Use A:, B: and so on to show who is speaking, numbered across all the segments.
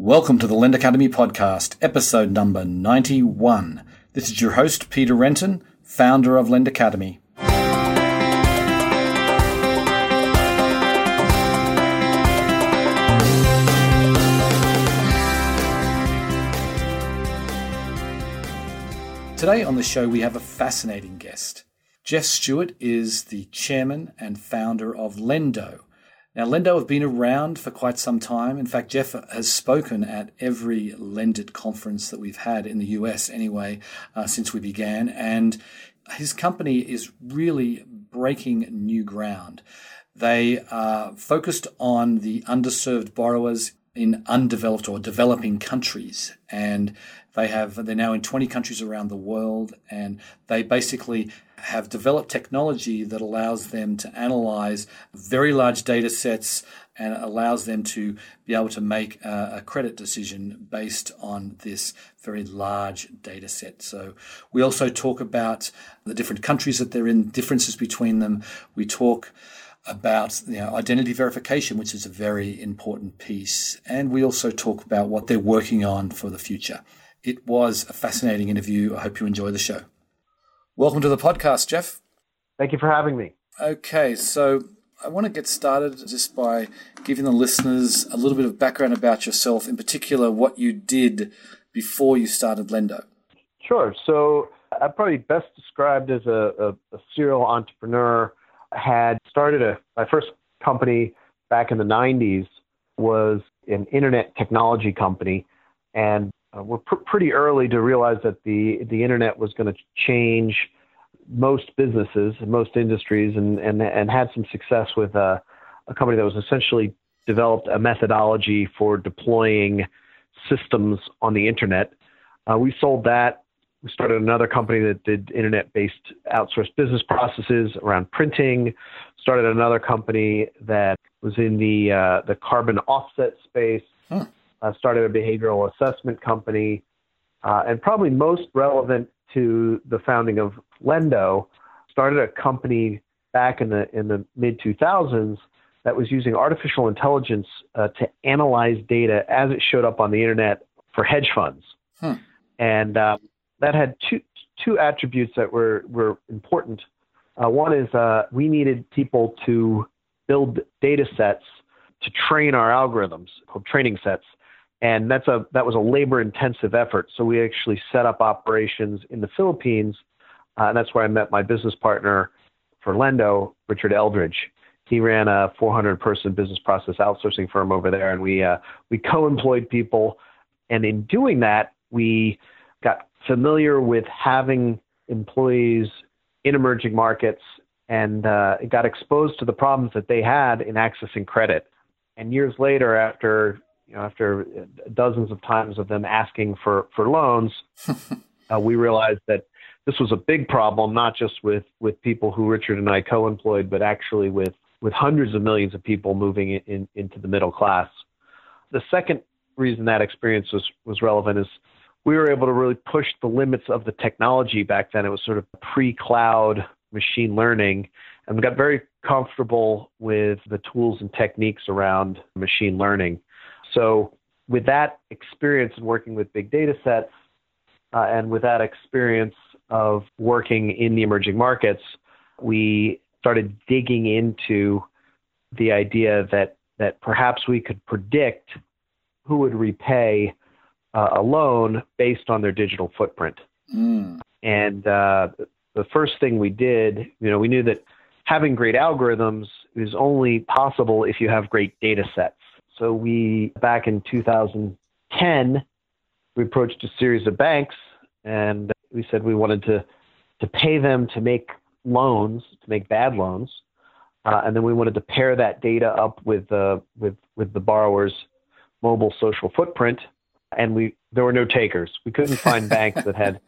A: Welcome to the Lend Academy podcast, episode number 91. This is your host, Peter Renton, founder of Lend Academy. Today on the show, we have a fascinating guest. Jeff Stewart is the chairman and founder of Lenddo, now, Lenddo have been around for quite some time. In fact, Jeff has spoken at every Lendit conference that we've had in the US anyway uh, since we began. And his company is really breaking new ground. They are focused on the underserved borrowers in undeveloped or developing countries. And they have, they're now in 20 countries around the world. And they basically have developed technology that allows them to analyze very large data sets and allows them to be able to make a, credit decision based on this very large data set. So we also talk about the different countries that they're in, differences between them. We talk about you know, identity verification, which is a very important piece. And we also talk about what they're working on for the future. It was a fascinating interview. I hope you enjoy the show. Welcome to the podcast, Jeff.
B: Thank you for having me.
A: Okay, so I want to get started just by giving the listeners a little bit of background about yourself, in particular, what you did before you started Lenddo.
B: Sure. So I'm probably best described as a, a, a serial entrepreneur. I had started a my first company back in the 90s was an internet technology company, and uh, we're pr- pretty early to realize that the the internet was going to change most businesses most industries, and and and had some success with a, a company that was essentially developed a methodology for deploying systems on the internet. Uh, we sold that. We started another company that did internet-based outsourced business processes around printing. Started another company that was in the uh, the carbon offset space. Huh uh, started a behavioral assessment company, uh, and probably most relevant to the founding of Lenddo, started a company back in the in the mid 2000s that was using artificial intelligence uh, to analyze data as it showed up on the internet for hedge funds, hmm. and um, that had two two attributes that were were important. Uh, one is uh, we needed people to build data sets to train our algorithms called training sets and that's a that was a labor intensive effort. So we actually set up operations in the Philippines, uh, and that's where I met my business partner for Lenddo, Richard Eldridge. He ran a 400 person business process outsourcing firm over there, and we uh, we co-employed people, and in doing that, we got familiar with having employees in emerging markets and uh, got exposed to the problems that they had in accessing credit. And years later, after you know, after dozens of times of them asking for, for loans, uh, we realized that this was a big problem, not just with, with people who Richard and I co-employed, but actually with, with hundreds of millions of people moving in, in, into the middle class. The second reason that experience was, was relevant is we were able to really push the limits of the technology back then. It was sort of pre-cloud machine learning, and we got very comfortable with the tools and techniques around machine learning. So, with that experience in working with big data sets uh, and with that experience of working in the emerging markets, we started digging into the idea that, that perhaps we could predict who would repay uh, a loan based on their digital footprint. Mm. And uh, the first thing we did, you know, we knew that having great algorithms is only possible if you have great data sets. So we, back in 2010, we approached a series of banks and we said we wanted to, to pay them to make loans, to make bad loans. Uh, and then we wanted to pair that data up with, uh, with, with the borrower's mobile social footprint. And we, there were no takers. We couldn't find banks that had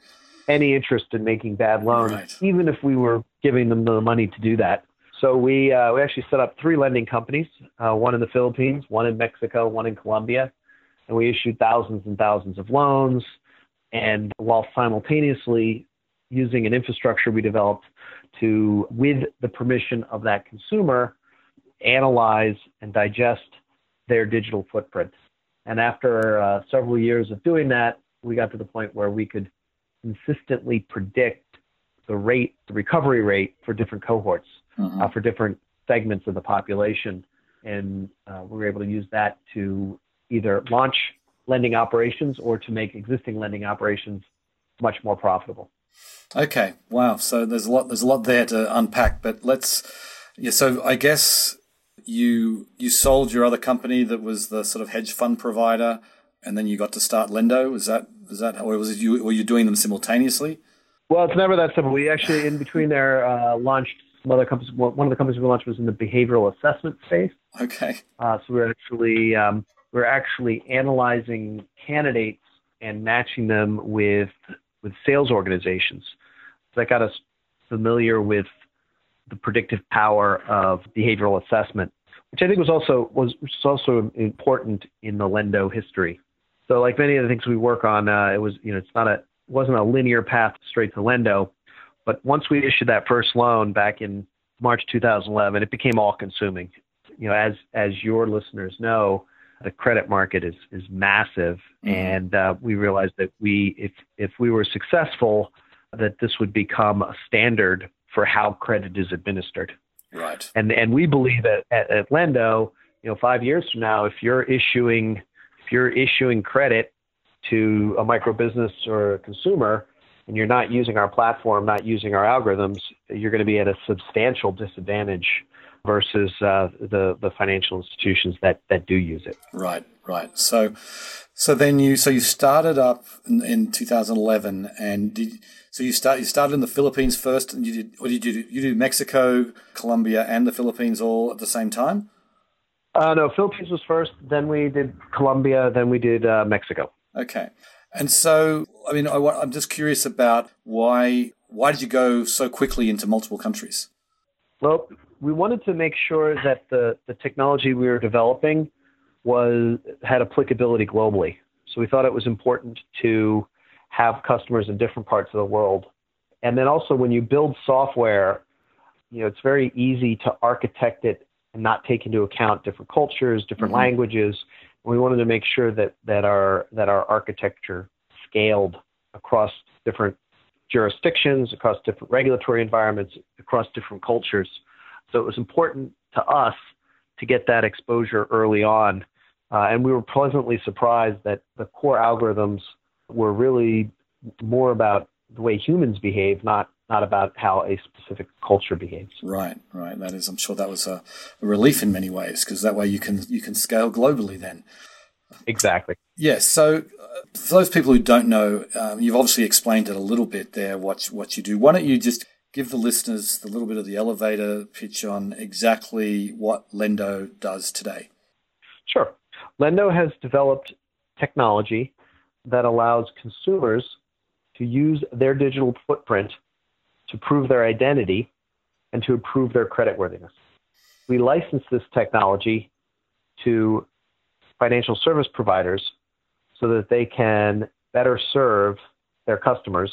B: any interest in making bad loans, right. even if we were giving them the money to do that. So we uh, we actually set up three lending companies, uh, one in the Philippines, one in Mexico, one in Colombia, and we issued thousands and thousands of loans. And while simultaneously using an infrastructure we developed to, with the permission of that consumer, analyze and digest their digital footprint. And after uh, several years of doing that, we got to the point where we could consistently predict the rate, the recovery rate for different cohorts, uh, for different segments of the population. And uh, we were able to use that to either launch lending operations or to make existing lending operations much more profitable.
A: Okay, wow. So there's a lot there's a lot there to unpack, but let's yeah. So I guess you you sold your other company that was the sort of hedge fund provider, and then you got to start Lenddo. Is that is that how, or was it you were you doing them simultaneously?
B: Well, it's never that simple. We actually in between there uh, launched some other companies. One of the companies we launched was in the behavioral assessment space.
A: Okay.
B: Uh, so we're actually um, we're actually analyzing candidates and matching them with with sales organizations. So that got us familiar with the predictive power of behavioral assessment, which I think was also was, was also important in the Lenddo history. So like many of the things we work on, uh, it was you know it's not a wasn't a linear path straight to Lenddo, but once we issued that first loan back in March 2011, it became all consuming. You know, as as your listeners know, the credit market is is massive, mm-hmm. and uh, we realized that we if if we were successful, that this would become a standard for how credit is administered.
A: Right.
B: And and we believe that at, at Lenddo, you know, five years from now, if you're issuing if you're issuing credit to a micro business or a consumer, and you're not using our platform, not using our algorithms, you're going to be at a substantial disadvantage versus uh, the the financial institutions that that do use it.
A: Right, right. So, so then you so you started up in, in 2011, and did so you start you started in the Philippines first, and you did what did you do? You did Mexico, Colombia, and the Philippines all at the same time.
B: Uh, no, Philippines was first. Then we did Colombia. Then we did uh, Mexico.
A: Okay, and so I mean, I, I'm just curious about why why did you go so quickly into multiple countries?
B: Well, we wanted to make sure that the, the technology we were developing was had applicability globally. So we thought it was important to have customers in different parts of the world. And then also when you build software, you know, it's very easy to architect it and not take into account different cultures, different mm-hmm. languages. We wanted to make sure that, that our that our architecture scaled across different jurisdictions, across different regulatory environments, across different cultures. So it was important to us to get that exposure early on. Uh, and we were pleasantly surprised that the core algorithms were really more about the way humans behave, not not about how a specific culture behaves.
A: Right, right. That is, I'm sure that was a, a relief in many ways because that way you can you can scale globally. Then,
B: exactly.
A: Yes. So, uh, for those people who don't know, um, you've obviously explained it a little bit there. What what you do? Why don't you just give the listeners a little bit of the elevator pitch on exactly what Lenddo does today.
B: Sure. Lenddo has developed technology that allows consumers to use their digital footprint to prove their identity and to improve their creditworthiness. We license this technology to financial service providers so that they can better serve their customers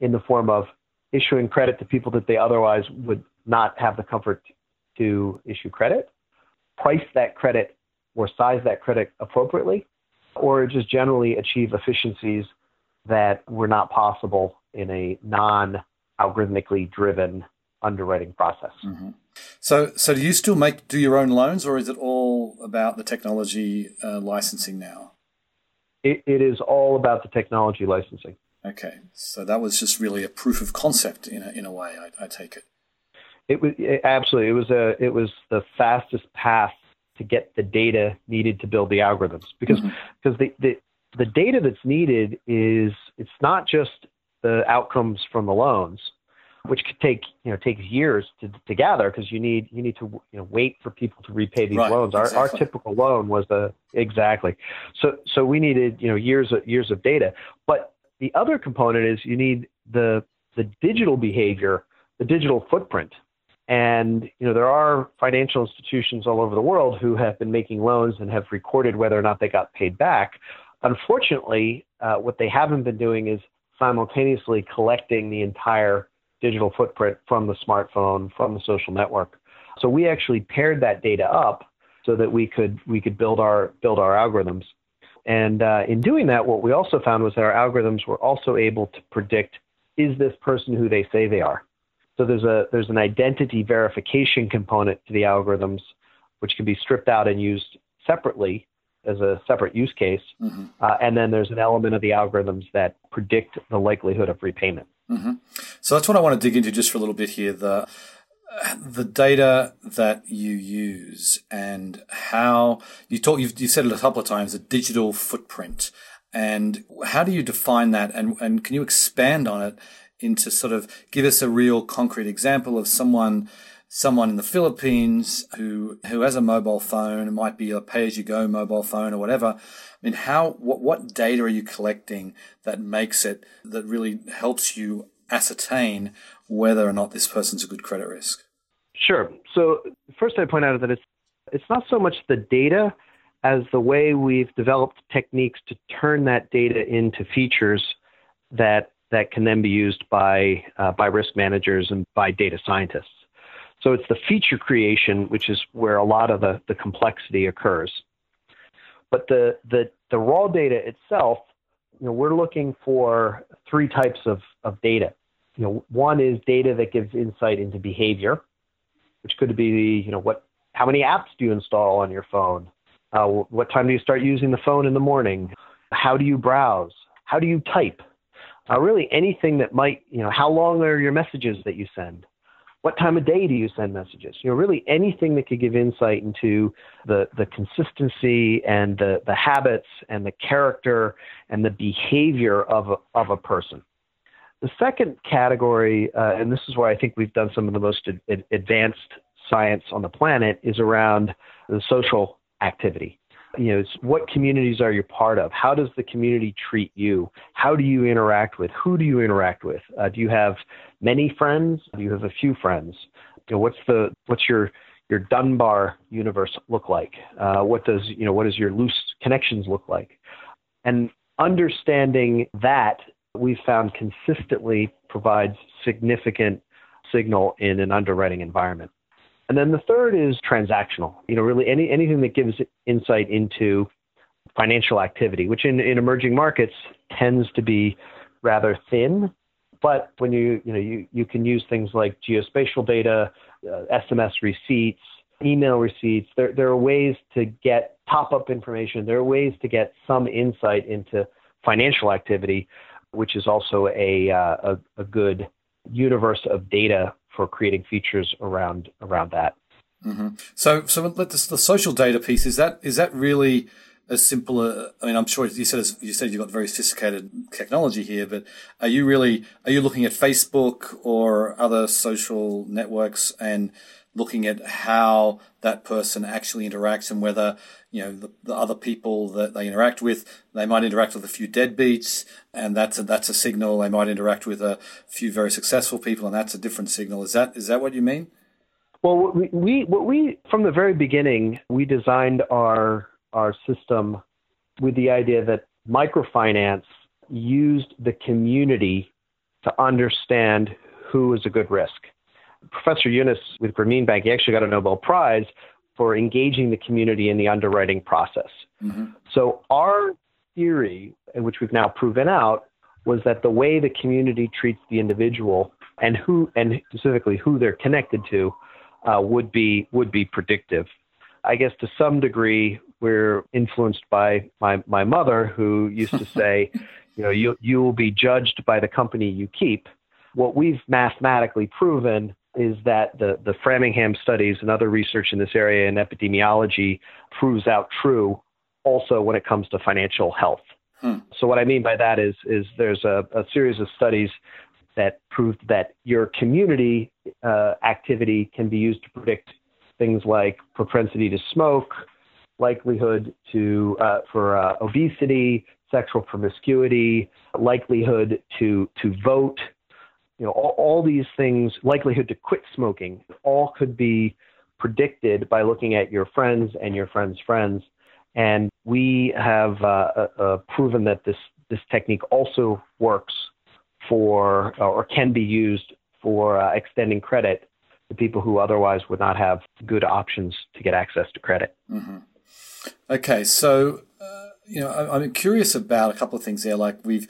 B: in the form of issuing credit to people that they otherwise would not have the comfort to issue credit, price that credit or size that credit appropriately, or just generally achieve efficiencies that were not possible in a non algorithmically driven underwriting process.
A: Mm-hmm. So, so do you still make do your own loans, or is it all about the technology uh, licensing now?
B: It, it is all about the technology licensing.
A: Okay, so that was just really a proof of concept in a, in a way. I, I take it.
B: It was it, absolutely. It was a it was the fastest path to get the data needed to build the algorithms because mm-hmm. because the, the the data that's needed is it's not just the outcomes from the loans, which could take you know takes years to, to gather because you need you need to you know wait for people to repay these
A: right,
B: loans. Our
A: exactly.
B: our typical loan was the exactly so so we needed you know years of years of data, but the other component is you need the the digital behavior, the digital footprint. And you know there are financial institutions all over the world who have been making loans and have recorded whether or not they got paid back. Unfortunately, uh, what they haven't been doing is simultaneously collecting the entire digital footprint from the smartphone, from the social network. So we actually paired that data up so that we could we could build our build our algorithms And uh, in doing that, what we also found was that our algorithms were also able to predict is this person who they say they are? So there's a there's an identity verification component to the algorithms, which can be stripped out and used separately as a separate use case. Mm-hmm. Uh, and then there's an element of the algorithms that predict the likelihood of repayment.
A: Mm-hmm. So that's what I want to dig into just for a little bit here. The the data that you use and how you talk you've, you said it a couple of times a digital footprint and how do you define that and, and can you expand on it into sort of give us a real concrete example of someone someone in the Philippines who who has a mobile phone it might be a pay as you go mobile phone or whatever I mean how what what data are you collecting that makes it that really helps you ascertain whether or not this person's a good credit risk?
B: Sure. So first, I point out that it's it's not so much the data as the way we've developed techniques to turn that data into features that that can then be used by uh, by risk managers and by data scientists. So it's the feature creation, which is where a lot of the, the complexity occurs. But the, the, the raw data itself, you know, we're looking for three types of, of data you know, one is data that gives insight into behavior, which could be, you know, what, how many apps do you install on your phone? Uh, what time do you start using the phone in the morning? How do you browse? How do you type? Uh, really anything that might, you know, how long are your messages that you send? What time of day do you send messages? You know, really anything that could give insight into the, the consistency and the, the habits and the character and the behavior of a, of a person. The second category, uh, and this is where I think we've done some of the most ad- advanced science on the planet, is around the social activity. You know, what communities are you part of? How does the community treat you? How do you interact with? Who do you interact with? Uh, do you have many friends? Do you have a few friends? You know, what's the what's your your Dunbar universe look like? Uh, what does you know? What does your loose connections look like? And understanding that we've found consistently provides significant signal in an underwriting environment. And then the third is transactional. You know, really any anything that gives insight into financial activity, which in, in emerging markets tends to be rather thin. But when you you know you, you can use things like geospatial data, uh, SMS receipts, email receipts. There there are ways to get top up information. There are ways to get some insight into financial activity which is also a, uh, a, a, good universe of data for creating features around around that.
A: Mm-hmm. So, so let this, the social data piece is that is that really as simple? I mean, I'm sure you said you said you've got very sophisticated technology here, but are you really are you looking at Facebook or other social networks and looking at how that person actually interacts and whether you know the, the, other people that they interact with they might interact with a few deadbeats and that's a, that's a signal. They might interact with a few very successful people and that's a different signal. Is that is that what you mean?
B: Well we, we what we from the very beginning we designed our our system with the idea that microfinance used the community to understand who is a good risk Professor Yunus with Grameen Bank, he actually got a Nobel Prize for engaging the community in the underwriting process. Mm-hmm. So our theory, which we've now proven out, was that the way the community treats the individual and who, and specifically who they're connected to, uh, would be would be predictive. I guess to some degree, we're influenced by my my mother, who used to say, you know, you you will be judged by the company you keep. What we've mathematically proven is that the, the Framingham studies and other research in this area in epidemiology proves out true also when it comes to financial health. Hmm. So what I mean by that is is there's a, a series of studies that proved that your community uh, activity can be used to predict things like propensity to smoke, likelihood to uh, for uh, obesity, sexual promiscuity, likelihood to to vote, you know, all, all these things, likelihood to quit smoking, all could be predicted by looking at your friends and your friends' friends. And we have uh, uh, uh proven that this, this technique also works for or can be used for uh, extending credit to people who otherwise would not have good options to get access to credit.
A: Mm-hmm. Okay, so uh, you know, I'm curious about a couple of things there. Like we've,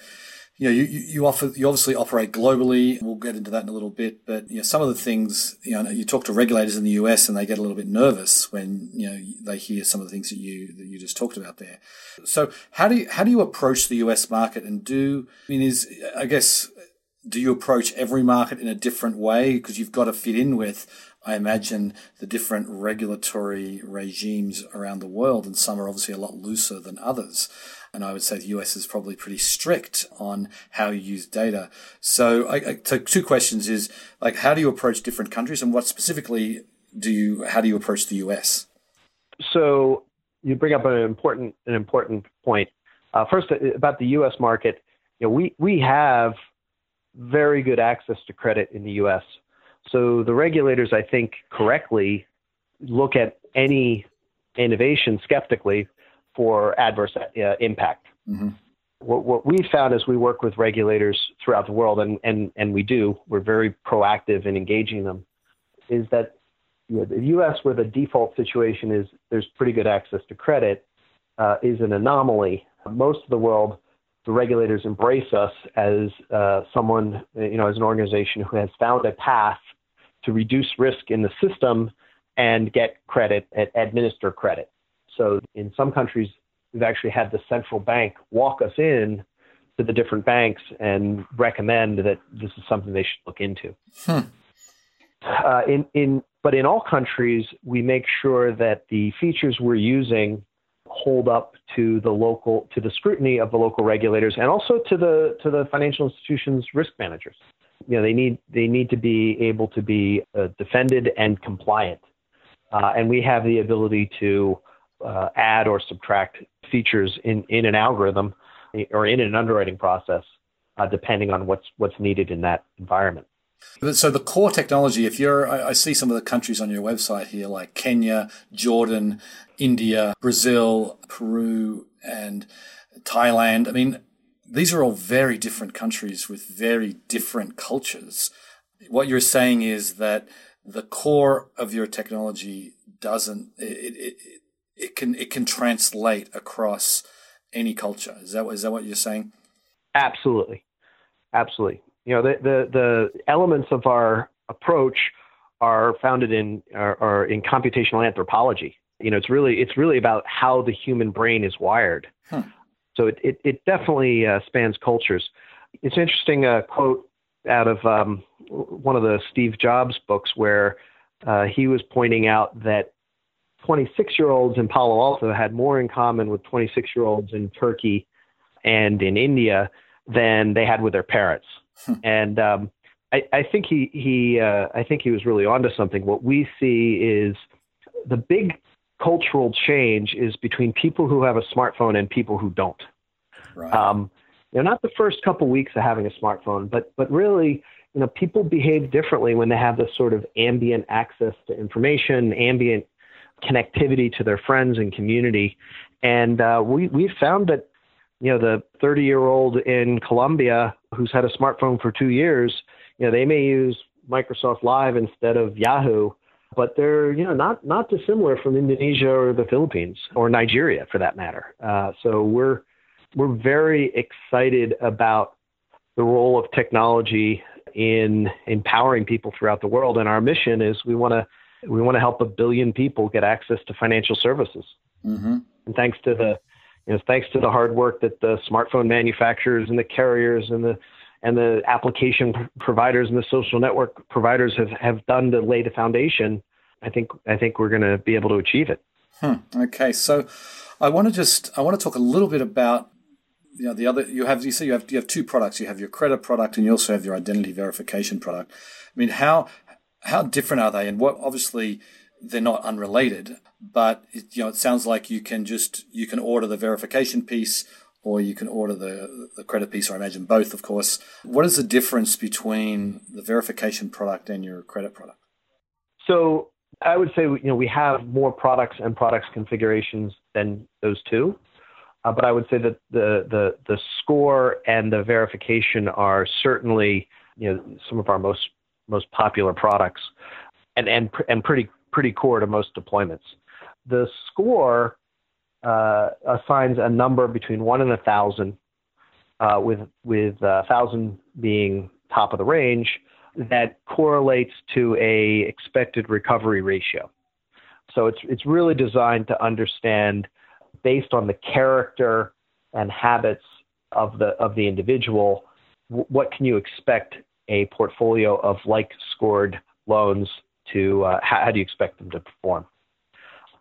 A: you know, you, you offer, you obviously operate globally. We'll get into that in a little bit, but you know, some of the things, you know, you talk to regulators in the US and they get a little bit nervous when, you know, they hear some of the things that you, that you just talked about there. So how do you, how do you approach the US market and do, I mean, is, I guess, do you approach every market in a different way? Because you've got to fit in with, I imagine, the different regulatory regimes around the world, and some are obviously a lot looser than others. And I would say the US is probably pretty strict on how you use data. So, I, I, two questions is like, how do you approach different countries, and what specifically do you, how do you approach the US?
B: So, you bring up an important an important point. Uh, first, about the U.S. market, you know, we we have very good access to credit in the U.S. So the regulators, I think, correctly look at any innovation skeptically for adverse uh, impact. Mm-hmm. What, what we found as we work with regulators throughout the world, and, and, and we do, we're very proactive in engaging them, is that you know, the U.S., where the default situation is there's pretty good access to credit, uh, is an anomaly. Most of the world the regulators embrace us as uh, someone, you know, as an organization who has found a path to reduce risk in the system and get credit, administer credit. So in some countries, we've actually had the central bank walk us in to the different banks and recommend that this is something they should look into. Hmm. Uh, in, in, but in all countries, we make sure that the features we're using hold up to the local to the scrutiny of the local regulators and also to the to the financial institutions risk managers. You know they need they need to be able to be uh, defended and compliant. Uh, and we have the ability to uh, add or subtract features in in an algorithm or in an underwriting process uh, depending on what's what's needed in that environment
A: so the core technology, if you're, I, see some of the countries on your website here, like Kenya, Jordan, India, Brazil, Peru, and Thailand. I mean, these are all very different countries with very different cultures. What you're saying is that the core of your technology doesn't, it, it, it can, it can translate across any culture. Is that, is that what you're saying?
B: Absolutely. Absolutely you know, the, the, the elements of our approach are founded in are, are, in computational anthropology. You know, it's really it's really about how the human brain is wired. Huh. So it it, it definitely uh, spans cultures. It's interesting uh, quote out of um, one of the Steve Jobs books where uh, he was pointing out that 26 year olds in Palo Alto had more in common with 26 year olds in Turkey and in India than they had with their parents. And um, I, I, think he he uh, I think he was really onto something. What we see is the big cultural change is between people who have a smartphone and people who don't. Right. Um, you know, not the first couple weeks of having a smartphone, but but really, you know, people behave differently when they have this sort of ambient access to information, ambient connectivity to their friends and community. And uh, we we found that you know, the 30 year old in Colombia who's had a smartphone for two years, you know, they may use Microsoft Live instead of Yahoo, but they're, you know, not, not dissimilar from Indonesia or the Philippines or Nigeria for that matter. Uh, so we're, we're very excited about the role of technology in empowering people throughout the world. And our mission is we want to, we want to help a billion people get access to financial services. Mm-hmm. And thanks to the you know, thanks to the hard work that the smartphone manufacturers and the carriers and the and the application providers and the social network providers have, have done to lay the foundation, I think I think we're going to be able to achieve it.
A: Hmm. Okay, so I want to just I want to talk a little bit about you know the other you have you say you have you have two products you have your credit product and you also have your identity verification product. I mean how how different are they and what obviously they're not unrelated but it, you know it sounds like you can just you can order the verification piece or you can order the the credit piece or I imagine both of course. What is the difference between the verification product and your credit product?
B: So I would say you know we have more products and products configurations than those two. Uh, but I would say that the the the score and the verification are certainly you know some of our most most popular products and and and pretty pretty core to most deployments the score uh, assigns a number between one and a thousand, uh, with with a thousand being top of the range, that correlates to a expected recovery ratio. So it's it's really designed to understand based on the character and habits of the of the individual, what can you expect a portfolio of like scored loans to uh, how, how do you expect them to perform?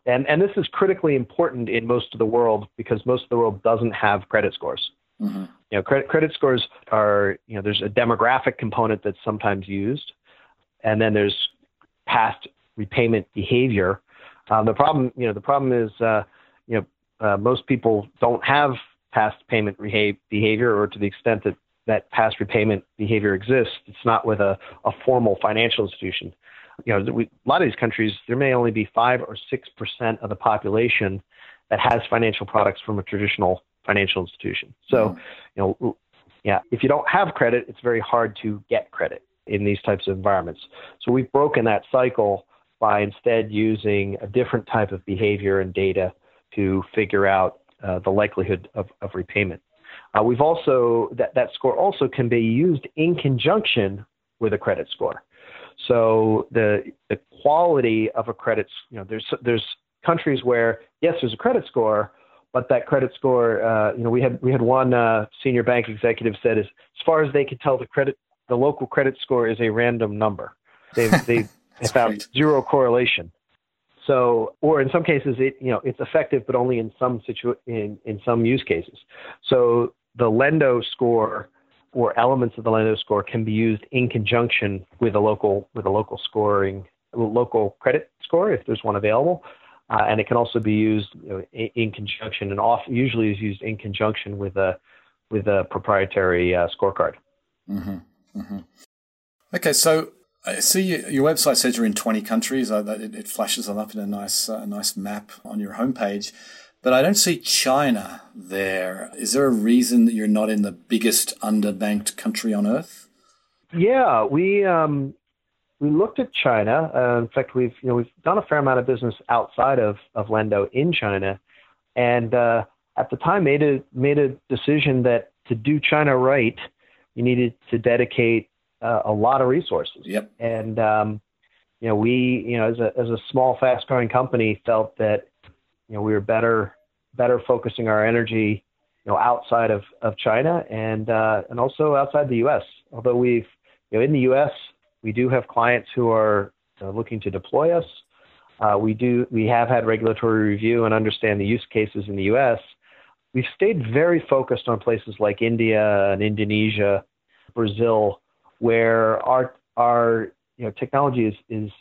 B: And and this is critically important in most of the world because most of the world doesn't have credit scores. Mm-hmm. You know, credit credit scores are you know there's a demographic component that's sometimes used, and then there's past repayment behavior. Um, the problem you know the problem is uh, you know uh, most people don't have past payment behavior, or to the extent that that past repayment behavior exists, it's not with a, a formal financial institution. You know, we, a lot of these countries, there may only be five or six percent of the population that has financial products from a traditional financial institution. So, mm-hmm. you know, yeah, if you don't have credit, it's very hard to get credit in these types of environments. So we've broken that cycle by instead using a different type of behavior and data to figure out uh, the likelihood of, of repayment. Uh, we've also that that score also can be used in conjunction with a credit score. So the the quality of a credit, you know, there's there's countries where yes, there's a credit score, but that credit score, uh, you know, we had we had one uh, senior bank executive said as as far as they could tell, the credit the local credit score is a random number. They they found great. zero correlation. So, or in some cases, it you know it's effective, but only in some situ in in some use cases. So the Lenddo score or elements of the Lenddo score can be used in conjunction with a local with a local scoring local credit score if there's one available, uh, and it can also be used you know, in, in, conjunction and often usually is used in conjunction with a with a proprietary uh, scorecard.
A: Mm-hmm. Mm-hmm. Okay, so I see your website says you're in 20 countries. Uh, it, flashes them up in a nice, uh, nice map on your homepage, but I don't see China there. Is there a reason that you're not in the biggest underbanked country on earth?
B: Yeah, we um, we looked at China. Uh, in fact, we've you know we've done a fair amount of business outside of of Lenddo in China, and uh, at the time made a made a decision that to do China right, you needed to dedicate uh, a lot of resources.
A: Yep.
B: And um, you know, we you know as a as a small, fast growing company felt that you know we were better better focusing our energy you know outside of of China and uh, and also outside the U.S. Although we've you know in the U.S. we do have clients who are uh, looking to deploy us. Uh, we do we have had regulatory review and understand the use cases in the U.S. We've stayed very focused on places like India and Indonesia, Brazil, where our our you know technology is is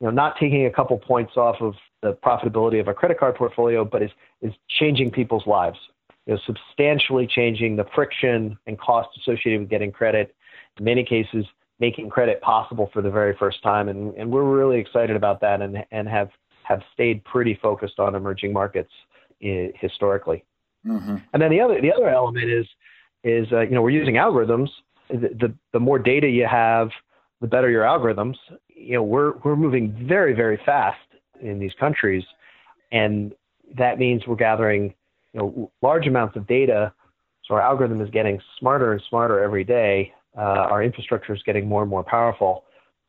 B: you know not taking a couple points off of the profitability of a credit card portfolio, but is is changing people's lives. You know, substantially changing the friction and cost associated with getting credit. In many cases, making credit possible for the very first time, and, and we're really excited about that, and and have have stayed pretty focused on emerging markets I- historically. Mm-hmm. And then the other the other element is is uh, you know we're using algorithms the, the more data you have, the better your algorithms. You know, we're we're moving very very fast in these countries, and that means we're gathering you know large amounts of data. So our algorithm is getting smarter and smarter every day. Uh, our infrastructure is getting more and more powerful.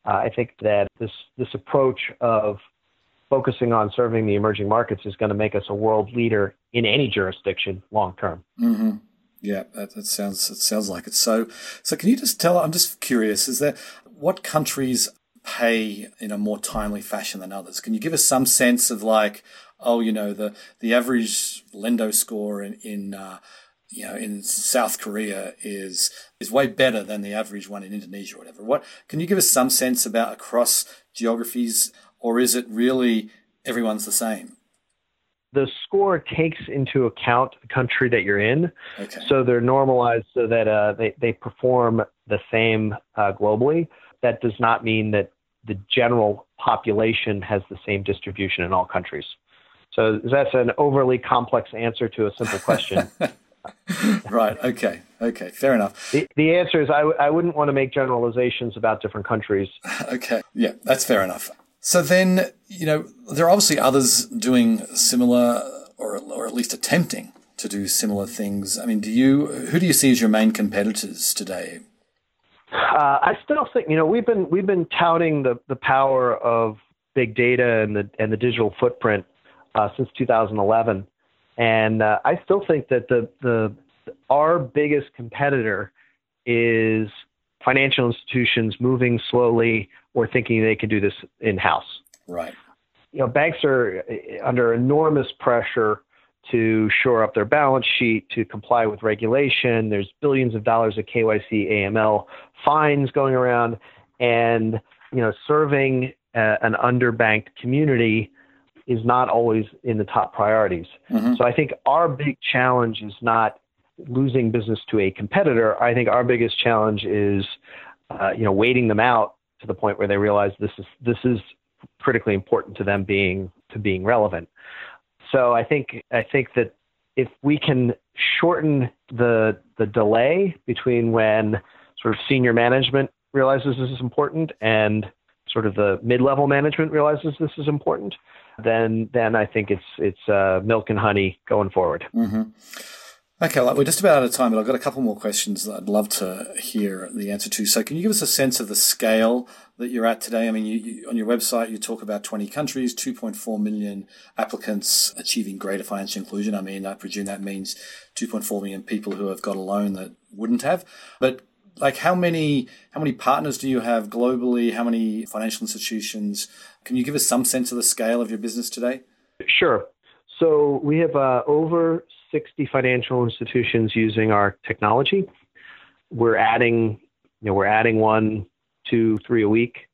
B: Uh, I think that this this approach of focusing on serving the emerging markets is going to make us a world leader in any jurisdiction long term.
A: Mm-hmm. Yeah, that, that sounds it sounds like it. So, so can you just tell? I'm just curious. Is there what countries pay in a more timely fashion than others? Can you give us some sense of like, oh, you know, the the average Lenddo score in in uh, you know in South Korea is is way better than the average one in Indonesia or whatever. What can you give us some sense about across geographies, or is it really everyone's the same?
B: the score takes into account the country that you're in.
A: Okay.
B: So they're normalized so that uh, they, they perform the same uh, globally. That does not mean that the general population has the same distribution in all countries. So that's an overly complex answer to a simple question.
A: right. Okay. Okay. Fair enough.
B: The, the answer is I w- I wouldn't want to make generalizations about different countries.
A: okay. Yeah, that's fair enough. So then, you know, there are obviously others doing similar or, or at least attempting to do similar things. I mean, do you who do you see as your main competitors today?
B: Uh, I still think you know we've been we've been touting the the power of big data and the and the digital footprint uh, since 2011, and uh, I still think that the the our biggest competitor is financial institutions moving slowly or thinking they can do this in house.
A: Right.
B: You know, banks are under enormous pressure to shore up their balance sheet, to comply with regulation. There's billions of dollars of KYC, AML fines going around, and you know, serving uh, an underbanked community is not always in the top priorities. Mm-hmm. So I think our big challenge is not losing business to a competitor. I think our biggest challenge is, uh, you know, waiting them out to the point where they realize this is this is critically important to them being to being relevant. So I think I think that if we can shorten the the delay between when sort of senior management realizes this is important and sort of the mid-level management realizes this is important, then then I think it's it's uh, milk and honey going forward.
A: Mm-hmm. Okay, we're just about out of time, but I've got a couple more questions that I'd love to hear the answer to. So, can you give us a sense of the scale that you're at today? I mean, you, you, on your website, you talk about 20 countries, 2.4 million applicants achieving greater financial inclusion. I mean, I presume that means 2.4 million people who have got a loan that wouldn't have. But like, how many how many partners do you have globally? How many financial institutions? Can you give us some sense of the scale of your business today?
B: Sure. So we have uh, over 60 financial institutions using our technology. We're adding, you know, we're adding one, two, three a week.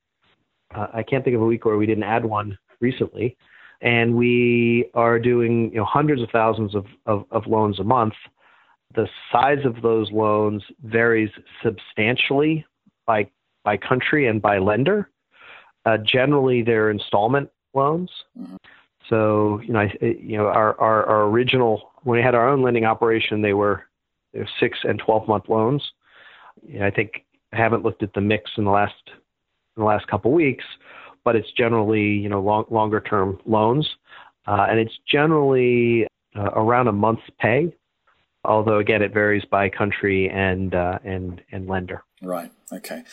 B: Uh, I can't think of a week where we didn't add one recently. And we are doing, you know, hundreds of thousands of, of, of loans a month. The size of those loans varies substantially by by country and by lender. Uh, generally, they're installment loans. Mm-hmm. So you know, I, you know, our, our, our original when we had our own lending operation, they were, they were six and twelve month loans. I think I haven't looked at the mix in the last in the last couple of weeks, but it's generally you know long, longer term loans, uh, and it's generally uh, around a month's pay. Although again, it varies by country and uh, and and lender.
A: Right. Okay.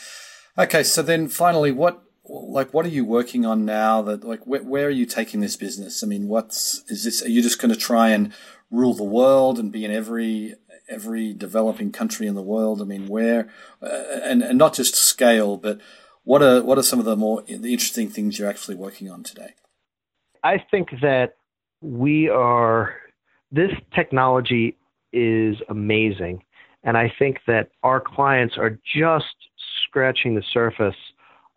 A: Okay. So then, finally, what like what are you working on now that like where, where are you taking this business i mean what's is this are you just going to try and rule the world and be in every every developing country in the world i mean where uh, and and not just scale but what are what are some of the more the interesting things you're actually working on today
B: i think that we are this technology is amazing and i think that our clients are just scratching the surface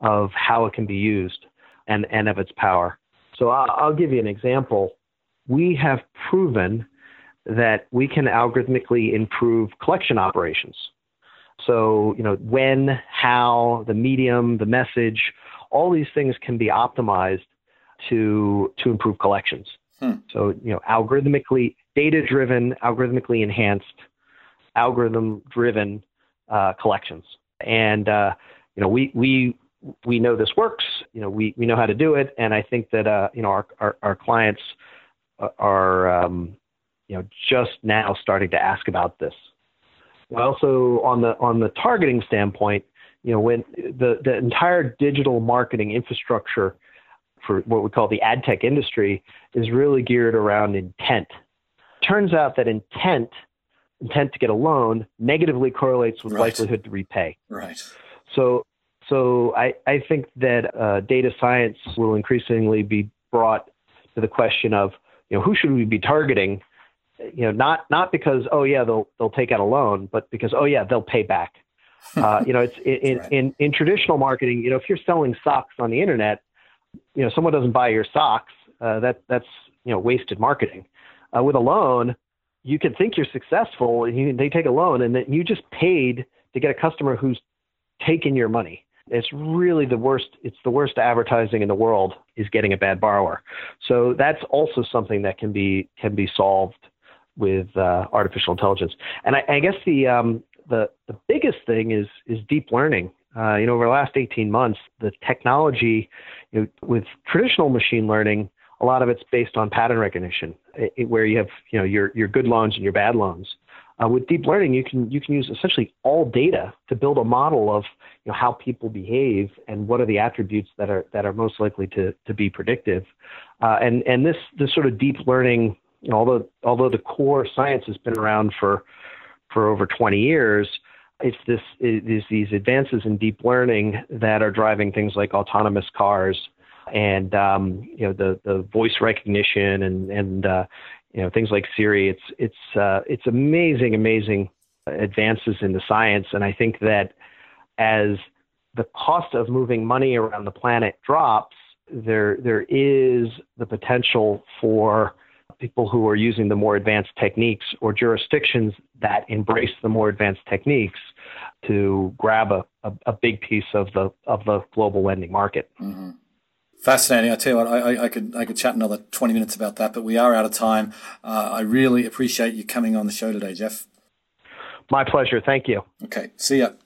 B: of how it can be used and, and of its power. So I'll, I'll give you an example. We have proven that we can algorithmically improve collection operations. So, you know, when, how, the medium, the message, all these things can be optimized to to improve collections. Hmm. So, you know, algorithmically data driven, algorithmically enhanced, algorithm driven uh, collections. And uh, you know, we we we know this works. You know, we, we know how to do it, and I think that uh, you know our our, our clients are um, you know just now starting to ask about this. Well, Also, on the on the targeting standpoint, you know, when the the entire digital marketing infrastructure for what we call the ad tech industry is really geared around intent. Turns out that intent intent to get a loan negatively correlates with right. likelihood to repay.
A: Right.
B: So so I, I think that uh, data science will increasingly be brought to the question of, you know, who should we be targeting? You know, not not because oh yeah they'll they'll take out a loan, but because oh yeah they'll pay back. Uh, you know, it's in, right. in in traditional marketing. You know, if you're selling socks on the internet, you know, someone doesn't buy your socks. Uh, that that's you know wasted marketing. Uh, with a loan, you can think you're successful. You, they take a loan, and then you just paid to get a customer who's taken your money. It's really the worst. It's the worst advertising in the world is getting a bad borrower. So that's also something that can be can be solved with uh, artificial intelligence. And I, I guess the um, the the biggest thing is is deep learning. Uh, you know, over the last 18 months, the technology you know, with traditional machine learning, a lot of it's based on pattern recognition, it, where you have you know your your good loans and your bad loans. Uh, with deep learning, you can you can use essentially all data to build a model of you know how people behave and what are the attributes that are that are most likely to to be predictive. Uh, and and this this sort of deep learning, although although the core science has been around for for over 20 years, it's this it is these advances in deep learning that are driving things like autonomous cars and um, you know the the voice recognition and and uh, you know things like Siri. It's it's uh, it's amazing, amazing advances in the science, and I think that as the cost of moving money around the planet drops, there there is the potential for people who are using the more advanced techniques or jurisdictions that embrace the more advanced techniques to grab a, a, a big piece of the of the global lending market.
A: Mm-hmm. Fascinating. I tell you what, I, I, could I could chat another twenty minutes about that, but we are out of time. Uh, I really appreciate you coming on the show today, Jeff.
B: My pleasure. Thank you.
A: Okay. See ya.
B: See ya.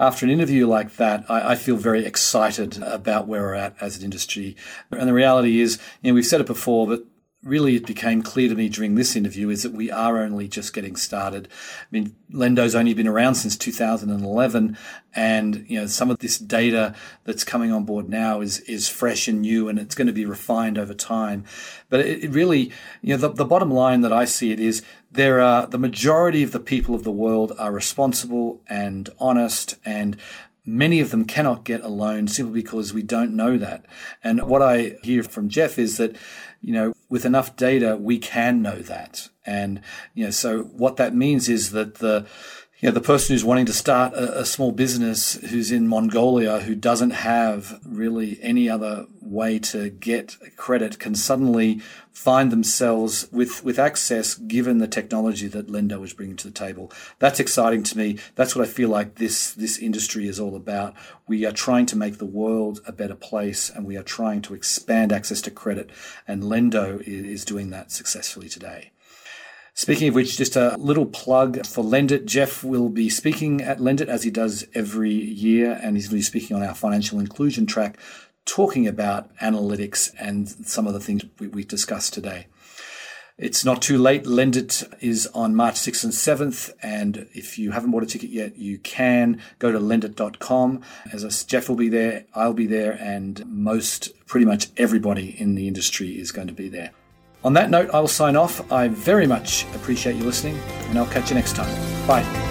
A: After an interview like that, I, I, feel very excited about where we're at as an industry. And the reality is, you know, we've said it before, but really it became clear to me during this interview is that we are only just getting started. I mean, Lenddo's only been around since 2011 and, you know, some of this data that's coming on board now is, is fresh and new and it's going to be refined over time. But it, it really, you know, the, the bottom line that I see it is there are the majority of the people of the world are responsible and honest and Many of them cannot get a loan simply because we don't know that. And what I hear from Jeff is that you know, with enough data, we can know that. And, you know, so what that means is that the, you know, the person who's wanting to start a, a, small business who's in Mongolia who doesn't have really any other way to get credit can suddenly find themselves with, with access given the technology that Lenddo is bringing to the table. That's exciting to me. That's what I feel like this, this industry is all about. We are trying to make the world a better place and we are trying to expand access to credit and Lenddo is doing that successfully today. Speaking of which, just a little plug for Lendit. Jeff will be speaking at Lendit as he does every year, and he's going to be speaking on our financial inclusion track, talking about analytics and some of the things we, we discussed today. It's not too late. Lendit is on March 6th and 7th. And if you haven't bought a ticket yet, you can go to lendit.com. As I, Jeff will be there, I'll be there, and most, pretty much everybody in the industry is going to be there. On that note, I will sign off. I very much appreciate you listening, and I'll catch you next time. Bye.